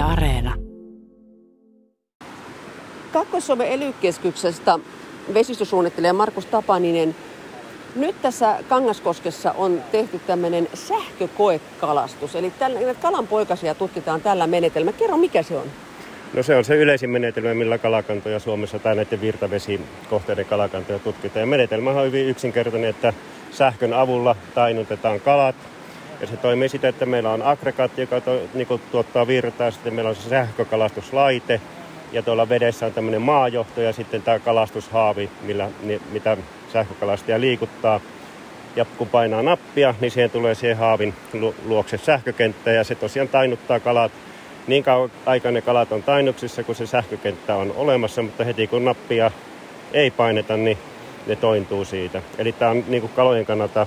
Yle Areena. Kaakkois-Suomen ely vesistösuunnittelija Markus Tapaninen. Nyt tässä Kangaskoskessa on tehty tämmöinen sähkökoekalastus. Eli tällä, kalanpoikasia tutkitaan tällä menetelmällä. Kerro, mikä se on? No se on se yleisin menetelmä, millä kalakantoja Suomessa tai näiden virtavesikohteiden kalakantoja tutkitaan. Ja menetelmä on hyvin yksinkertainen, että sähkön avulla tainutetaan kalat. Ja se toimii siten, että meillä on aggregaatti, joka to, niin tuottaa virtaa, sitten meillä on se sähkökalastuslaite, ja tuolla vedessä on tämmöinen maajohto ja sitten tämä kalastushaavi, millä, mitä sähkökalastia liikuttaa. Ja kun painaa nappia, niin siihen tulee siihen haavin luokse sähkökenttä ja se tosiaan tainuttaa kalat. Niin kauan aikaa ne kalat on tainuksissa, kun se sähkökenttä on olemassa, mutta heti kun nappia ei paineta, niin ne tointuu siitä. Eli tämä on niin kuin kalojen kannalta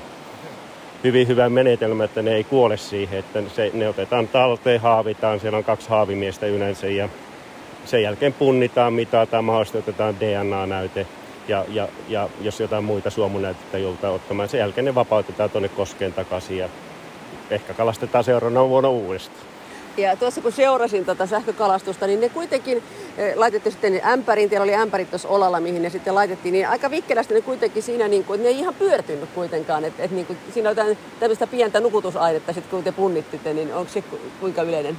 hyvin hyvä menetelmä, että ne ei kuole siihen, että se, ne otetaan talteen, haavitaan, siellä on kaksi haavimiestä yleensä ja sen jälkeen punnitaan, mitataan, mahdollisesti otetaan DNA-näyte ja, ja, ja jos jotain muita suomunäytettä joudutaan ottamaan, sen jälkeen ne vapautetaan tuonne koskeen takaisin ja ehkä kalastetaan seuraavana vuonna uudestaan. Ja tuossa kun seurasin tätä sähkökalastusta, niin ne kuitenkin eh, laitettiin sitten ämpäriin, teillä oli ämpärit tuossa olalla, mihin ne sitten laitettiin, niin aika vikkelästi ne kuitenkin siinä, niin kuin, ne ei ihan pyörtynyt kuitenkaan, että, että niin kuin, siinä on tämmöistä pientä nukutusainetta sitten kun te punnittitte, niin onko se kuinka yleinen?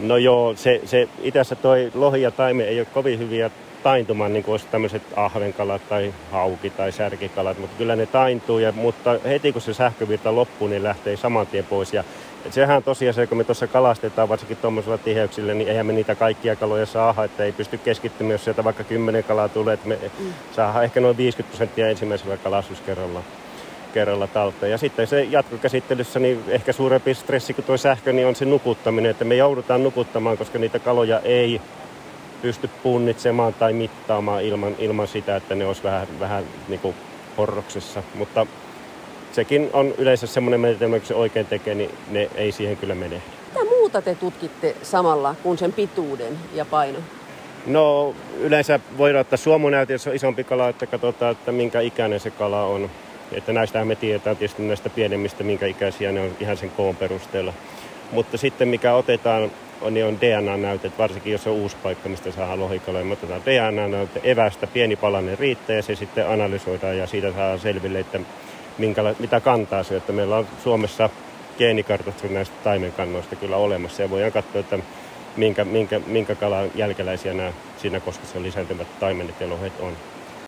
No joo, se, se itässä toi lohi ja taimi ei ole kovin hyviä taintumaan, niin kuin tämmöiset ahvenkalat tai hauki tai särkikalat, mutta kyllä ne taintuu, ja, mutta heti kun se sähkövirta loppuu, niin lähtee saman tien pois. Ja, et sehän tosiaan se, kun me tuossa kalastetaan varsinkin tuommoisella tiheyksillä, niin eihän me niitä kaikkia kaloja saa, että ei pysty keskittymään, jos sieltä vaikka kymmenen kalaa tulee, että me mm. saadaan ehkä noin 50 prosenttia ensimmäisellä kalastuskerralla kerralla talteen. Ja sitten se jatkokäsittelyssä niin ehkä suurempi stressi kuin tuo sähkö niin on se nukuttaminen, että me joudutaan nukuttamaan, koska niitä kaloja ei pysty punnitsemaan tai mittaamaan ilman, ilman sitä, että ne olisi vähän, vähän niin kuin horroksessa. Mutta sekin on yleensä semmoinen menetelmä, kun se oikein tekee, niin ne ei siihen kyllä mene. Mitä muuta te tutkitte samalla kuin sen pituuden ja paino? No yleensä voidaan ottaa suomunäyte, jos on isompi kala, että katsotaan, että minkä ikäinen se kala on. Että näistä me tiedetään tietysti näistä pienemmistä, minkä ikäisiä ne on ihan sen koon perusteella. Mutta sitten mikä otetaan, on, niin on DNA-näytet, varsinkin jos on uusi paikka, mistä saa lohikaloja. Me otetaan DNA-näyte evästä, pieni palanen riittää ja se sitten analysoidaan ja siitä saa selville, että minkä, mitä kantaa se. Että meillä on Suomessa geenikartoitus näistä taimenkannoista kyllä olemassa ja voidaan katsoa, että minkä, minkä, minkä kalan jälkeläisiä nämä siinä koskessa lisääntyvät taimenet ja lohet on.